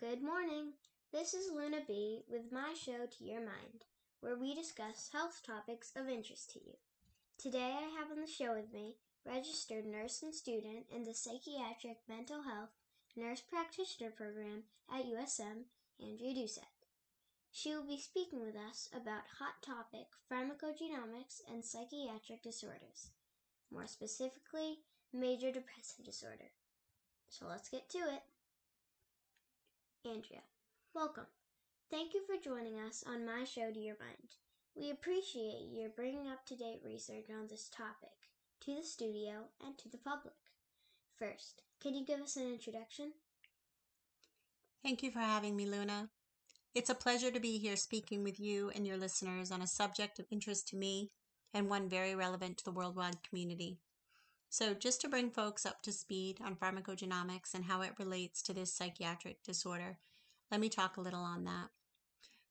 Good morning. This is Luna B with my show To Your Mind, where we discuss health topics of interest to you. Today I have on the show with me registered nurse and student in the Psychiatric Mental Health Nurse Practitioner Program at USM, Andrea Doucette. She will be speaking with us about hot topic pharmacogenomics and psychiatric disorders, more specifically, major depressive disorder. So let's get to it. Andrea, welcome. Thank you for joining us on my show To Your Mind. We appreciate your bringing up to date research on this topic to the studio and to the public. First, can you give us an introduction? Thank you for having me, Luna. It's a pleasure to be here speaking with you and your listeners on a subject of interest to me and one very relevant to the worldwide community. So, just to bring folks up to speed on pharmacogenomics and how it relates to this psychiatric disorder, let me talk a little on that.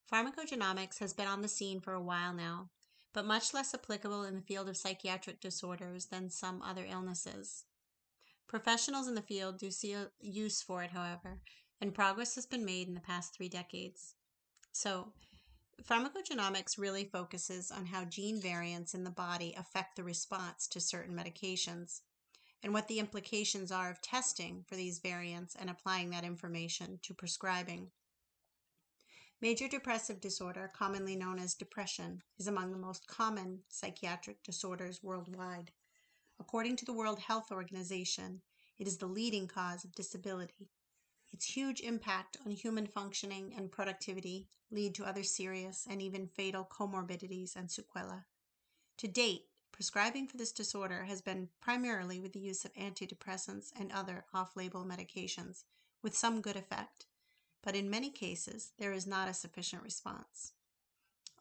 Pharmacogenomics has been on the scene for a while now, but much less applicable in the field of psychiatric disorders than some other illnesses. Professionals in the field do see use for it, however, and progress has been made in the past three decades. So, Pharmacogenomics really focuses on how gene variants in the body affect the response to certain medications and what the implications are of testing for these variants and applying that information to prescribing. Major depressive disorder, commonly known as depression, is among the most common psychiatric disorders worldwide. According to the World Health Organization, it is the leading cause of disability its huge impact on human functioning and productivity lead to other serious and even fatal comorbidities and sequelae. To date, prescribing for this disorder has been primarily with the use of antidepressants and other off label medications, with some good effect, but in many cases, there is not a sufficient response.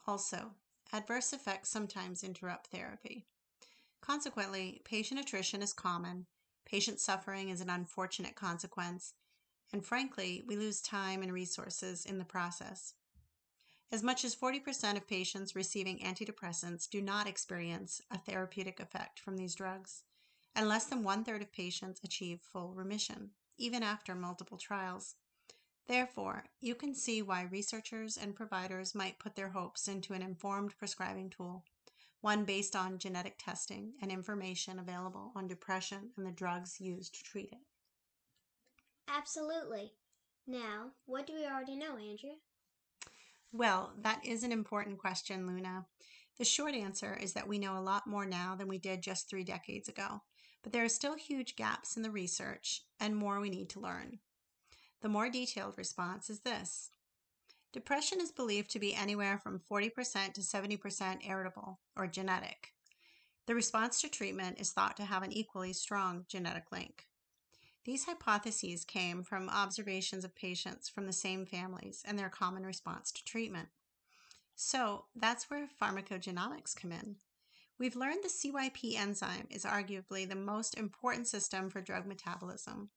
Also, adverse effects sometimes interrupt therapy. Consequently, patient attrition is common, patient suffering is an unfortunate consequence, and frankly, we lose time and resources in the process. As much as 40% of patients receiving antidepressants do not experience a therapeutic effect from these drugs, and less than one third of patients achieve full remission, even after multiple trials. Therefore, you can see why researchers and providers might put their hopes into an informed prescribing tool, one based on genetic testing and information available on depression and the drugs used to treat it. Absolutely. Now, what do we already know, Andrea? Well, that is an important question, Luna. The short answer is that we know a lot more now than we did just three decades ago, but there are still huge gaps in the research and more we need to learn. The more detailed response is this Depression is believed to be anywhere from 40% to 70% heritable or genetic. The response to treatment is thought to have an equally strong genetic link. These hypotheses came from observations of patients from the same families and their common response to treatment. So that's where pharmacogenomics come in. We've learned the CYP enzyme is arguably the most important system for drug metabolism.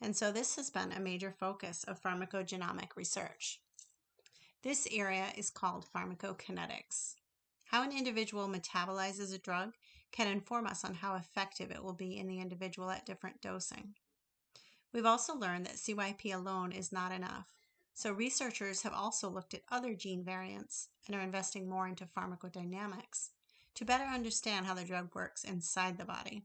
And so this has been a major focus of pharmacogenomic research. This area is called pharmacokinetics. How an individual metabolizes a drug can inform us on how effective it will be in the individual at different dosing. We've also learned that CYP alone is not enough. So researchers have also looked at other gene variants and are investing more into pharmacodynamics to better understand how the drug works inside the body.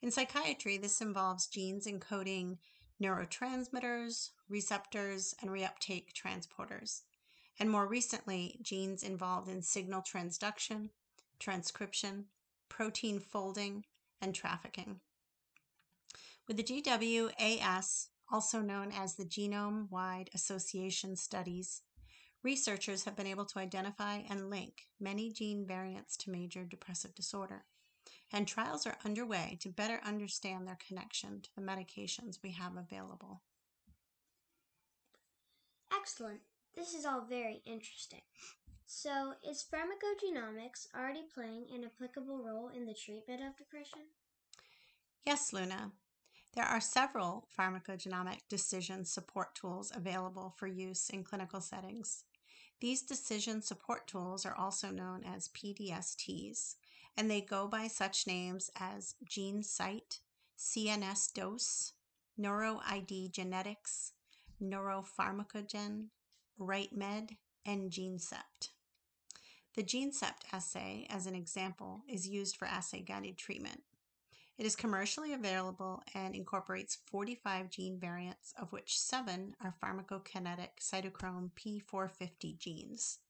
In psychiatry, this involves genes encoding neurotransmitters, receptors, and reuptake transporters, and more recently, genes involved in signal transduction, transcription, protein folding, and trafficking. With the GWAS, also known as the Genome Wide Association Studies, researchers have been able to identify and link many gene variants to major depressive disorder. And trials are underway to better understand their connection to the medications we have available. Excellent. This is all very interesting. So, is pharmacogenomics already playing an applicable role in the treatment of depression? Yes, Luna. There are several pharmacogenomic decision support tools available for use in clinical settings. These decision support tools are also known as PDSTs, and they go by such names as GeneSight, CNS Dose, NeuroIDgenetix, Neuropharmacogen, RightMed, and Genecept. The Genecept assay, as an example, is used for assay guided treatment. It is commercially available and incorporates 45 gene variants, of which 7 are pharmacokinetic cytochrome P450 genes,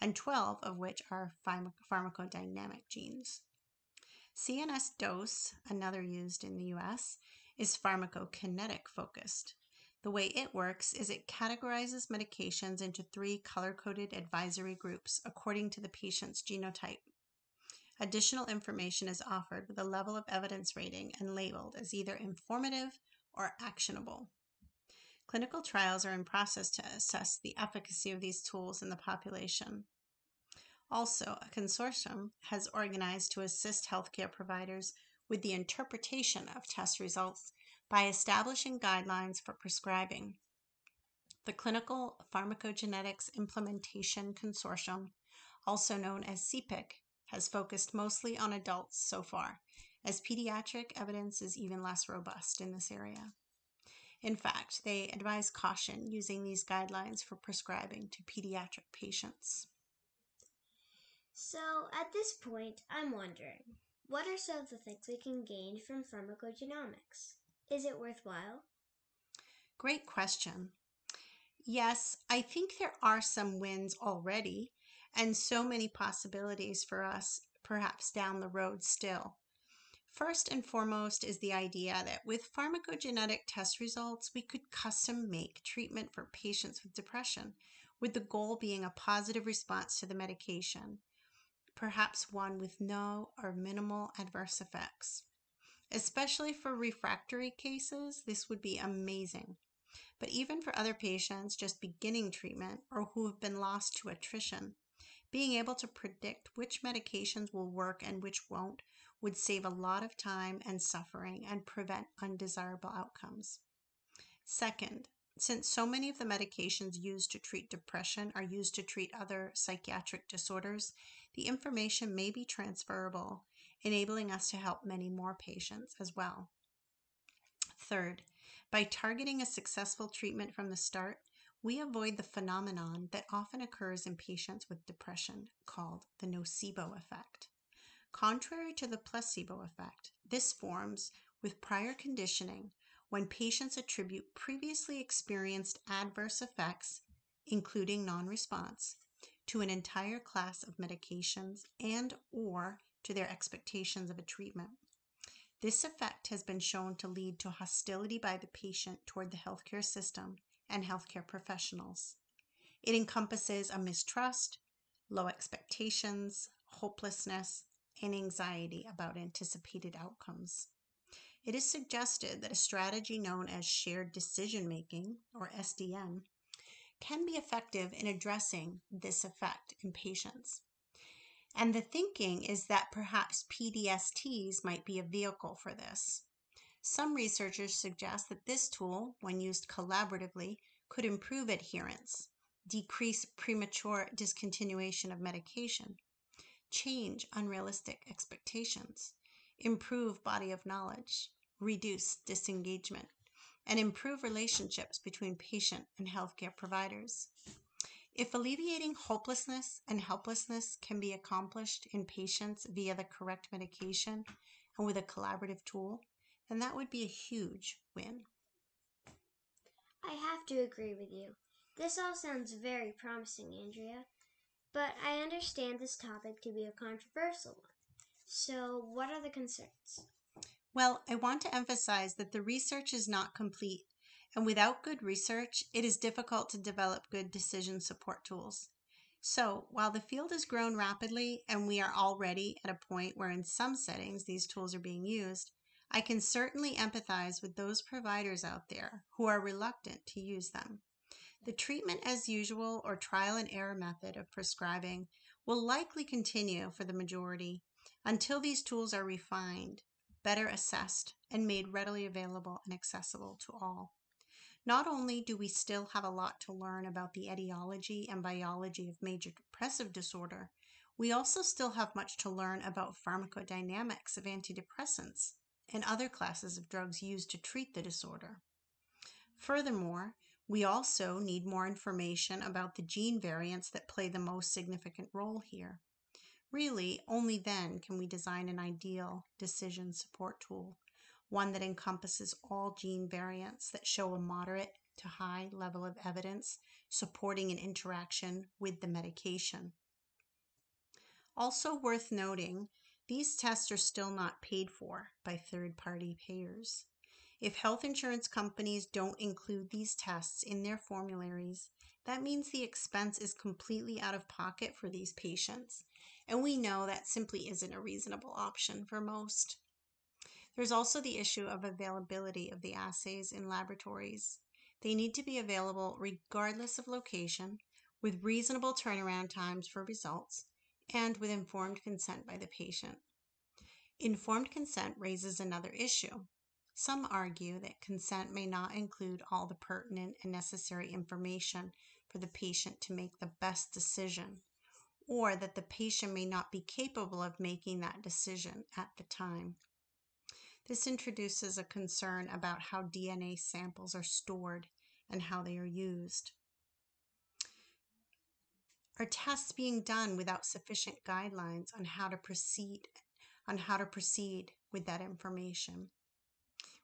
and 12 of which are pharmacodynamic genes. CNS dose, another used in the US, is pharmacokinetic focused. The way it works is it categorizes medications into three color coded advisory groups according to the patient's genotype. Additional information is offered with a level of evidence rating and labeled as either informative or actionable. Clinical trials are in process to assess the efficacy of these tools in the population. Also, a consortium has organized to assist healthcare providers with the interpretation of test results by establishing guidelines for prescribing. The Clinical Pharmacogenetics Implementation Consortium, also known as CPIC, has focused mostly on adults so far, as pediatric evidence is even less robust in this area. In fact, they advise caution using these guidelines for prescribing to pediatric patients. So, at this point, I'm wondering what are some of the things we can gain from pharmacogenomics? Is it worthwhile? Great question. Yes, I think there are some wins already, and so many possibilities for us, perhaps down the road still. First and foremost is the idea that with pharmacogenetic test results, we could custom make treatment for patients with depression, with the goal being a positive response to the medication, perhaps one with no or minimal adverse effects. Especially for refractory cases, this would be amazing. But even for other patients just beginning treatment or who have been lost to attrition, being able to predict which medications will work and which won't would save a lot of time and suffering and prevent undesirable outcomes. Second, since so many of the medications used to treat depression are used to treat other psychiatric disorders, the information may be transferable enabling us to help many more patients as well. Third, by targeting a successful treatment from the start, we avoid the phenomenon that often occurs in patients with depression called the nocebo effect. Contrary to the placebo effect, this forms with prior conditioning when patients attribute previously experienced adverse effects, including non-response, to an entire class of medications and or to their expectations of a treatment. This effect has been shown to lead to hostility by the patient toward the healthcare system and healthcare professionals. It encompasses a mistrust, low expectations, hopelessness, and anxiety about anticipated outcomes. It is suggested that a strategy known as shared decision making, or SDM, can be effective in addressing this effect in patients. And the thinking is that perhaps PDSTs might be a vehicle for this. Some researchers suggest that this tool, when used collaboratively, could improve adherence, decrease premature discontinuation of medication, change unrealistic expectations, improve body of knowledge, reduce disengagement, and improve relationships between patient and healthcare providers. If alleviating hopelessness and helplessness can be accomplished in patients via the correct medication and with a collaborative tool, then that would be a huge win. I have to agree with you. This all sounds very promising, Andrea, but I understand this topic to be a controversial one. So, what are the concerns? Well, I want to emphasize that the research is not complete and without good research, it is difficult to develop good decision support tools. So, while the field has grown rapidly and we are already at a point where in some settings these tools are being used, I can certainly empathize with those providers out there who are reluctant to use them. The treatment as usual or trial and error method of prescribing will likely continue for the majority until these tools are refined, better assessed, and made readily available and accessible to all. Not only do we still have a lot to learn about the etiology and biology of major depressive disorder, we also still have much to learn about pharmacodynamics of antidepressants and other classes of drugs used to treat the disorder. Furthermore, We also need more information about the gene variants that play the most significant role here. Really, only then can we design an ideal decision support tool, one that encompasses all gene variants that show a moderate to high level of evidence supporting an interaction with the medication. Also worth noting, these tests are still not paid for by third party payers. If health insurance companies don't include these tests in their formularies, that means the expense is completely out of pocket for these patients. And we know that simply isn't a reasonable option for most. There's also the issue of availability of the assays in laboratories. They need to be available regardless of location, with reasonable turnaround times for results, and with informed consent by the patient. Informed consent raises another issue. Some argue that consent may not include all the pertinent and necessary information for the patient to make the best decision, or that the patient may not be capable of making that decision at the time. This introduces a concern about how DNA samples are stored and how they are used. Are tests being done without sufficient guidelines on how to proceed on how to proceed with that information?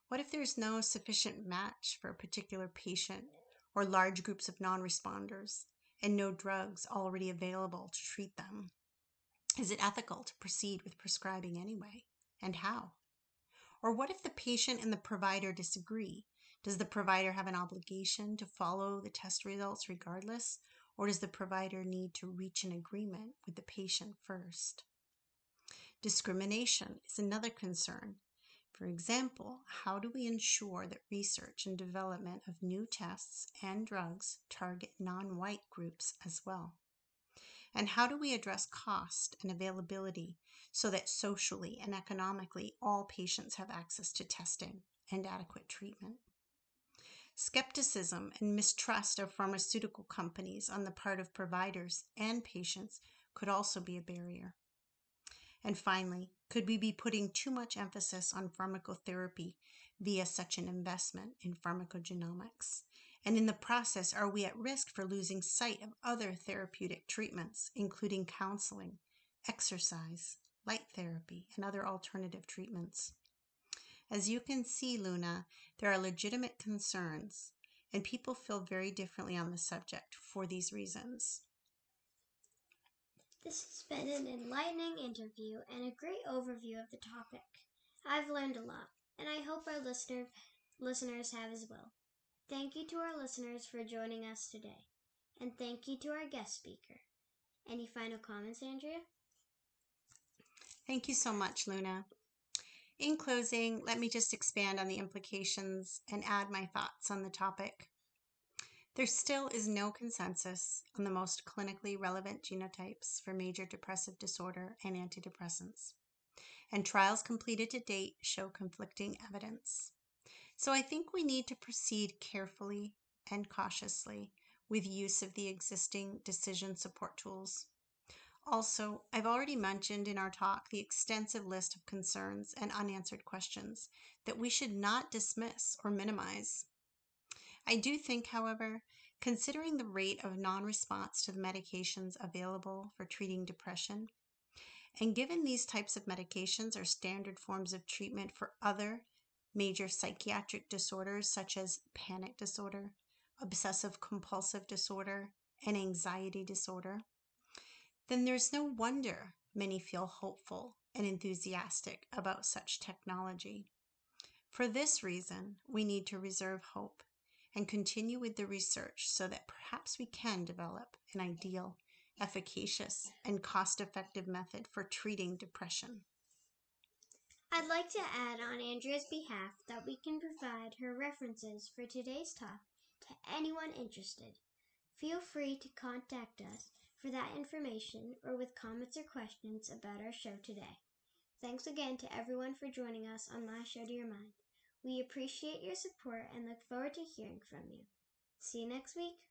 What if there's no sufficient match for a particular patient or large groups of non-responders and no drugs already available to treat them? Is it ethical to proceed with prescribing anyway? And how? Or what if the patient and the provider disagree? Does the provider have an obligation to follow the test results regardless? Or does the provider need to reach an agreement with the patient first? Discrimination is another concern. For example, how do we ensure that research and development of new tests and drugs target non white groups as well? And how do we address cost and availability so that socially and economically all patients have access to testing and adequate treatment? Skepticism and mistrust of pharmaceutical companies on the part of providers and patients could also be a barrier. And finally, could we be putting too much emphasis on pharmacotherapy via such an investment in pharmacogenomics? And in the process, are we at risk for losing sight of other therapeutic treatments, including counseling, exercise, light therapy, and other alternative treatments? As you can see, Luna, there are legitimate concerns, and people feel very differently on the subject for these reasons. This has been an enlightening interview and a great overview of the topic. I've learned a lot, and I hope our listener, listeners have as well. Thank you to our listeners for joining us today, and thank you to our guest speaker. Any final comments, Andrea? Thank you so much, Luna. In closing, let me just expand on the implications and add my thoughts on the topic. There still is no consensus on the most clinically relevant genotypes for major depressive disorder and antidepressants, and trials completed to date show conflicting evidence. So I think we need to proceed carefully and cautiously with use of the existing decision support tools also, I've already mentioned in our talk the extensive list of concerns and unanswered questions that we should not dismiss or minimize. I do think, however, considering the rate of non response to the medications available for treating depression, and given these types of medications are standard forms of treatment for other major psychiatric disorders such as panic disorder, obsessive compulsive disorder, and anxiety disorder, then there's no wonder many feel hopeful and enthusiastic about such technology. For this reason, we need to reserve hope and continue with the research so that perhaps we can develop an ideal, efficacious, and cost effective method for treating depression. I'd like to add on Andrea's behalf that we can provide her references for today's talk to anyone interested. Feel free to contact us for that information or with comments or questions about our show today. Thanks again to everyone for joining us on My Show to Your Mind. We appreciate your support and look forward to hearing from you. See you next week.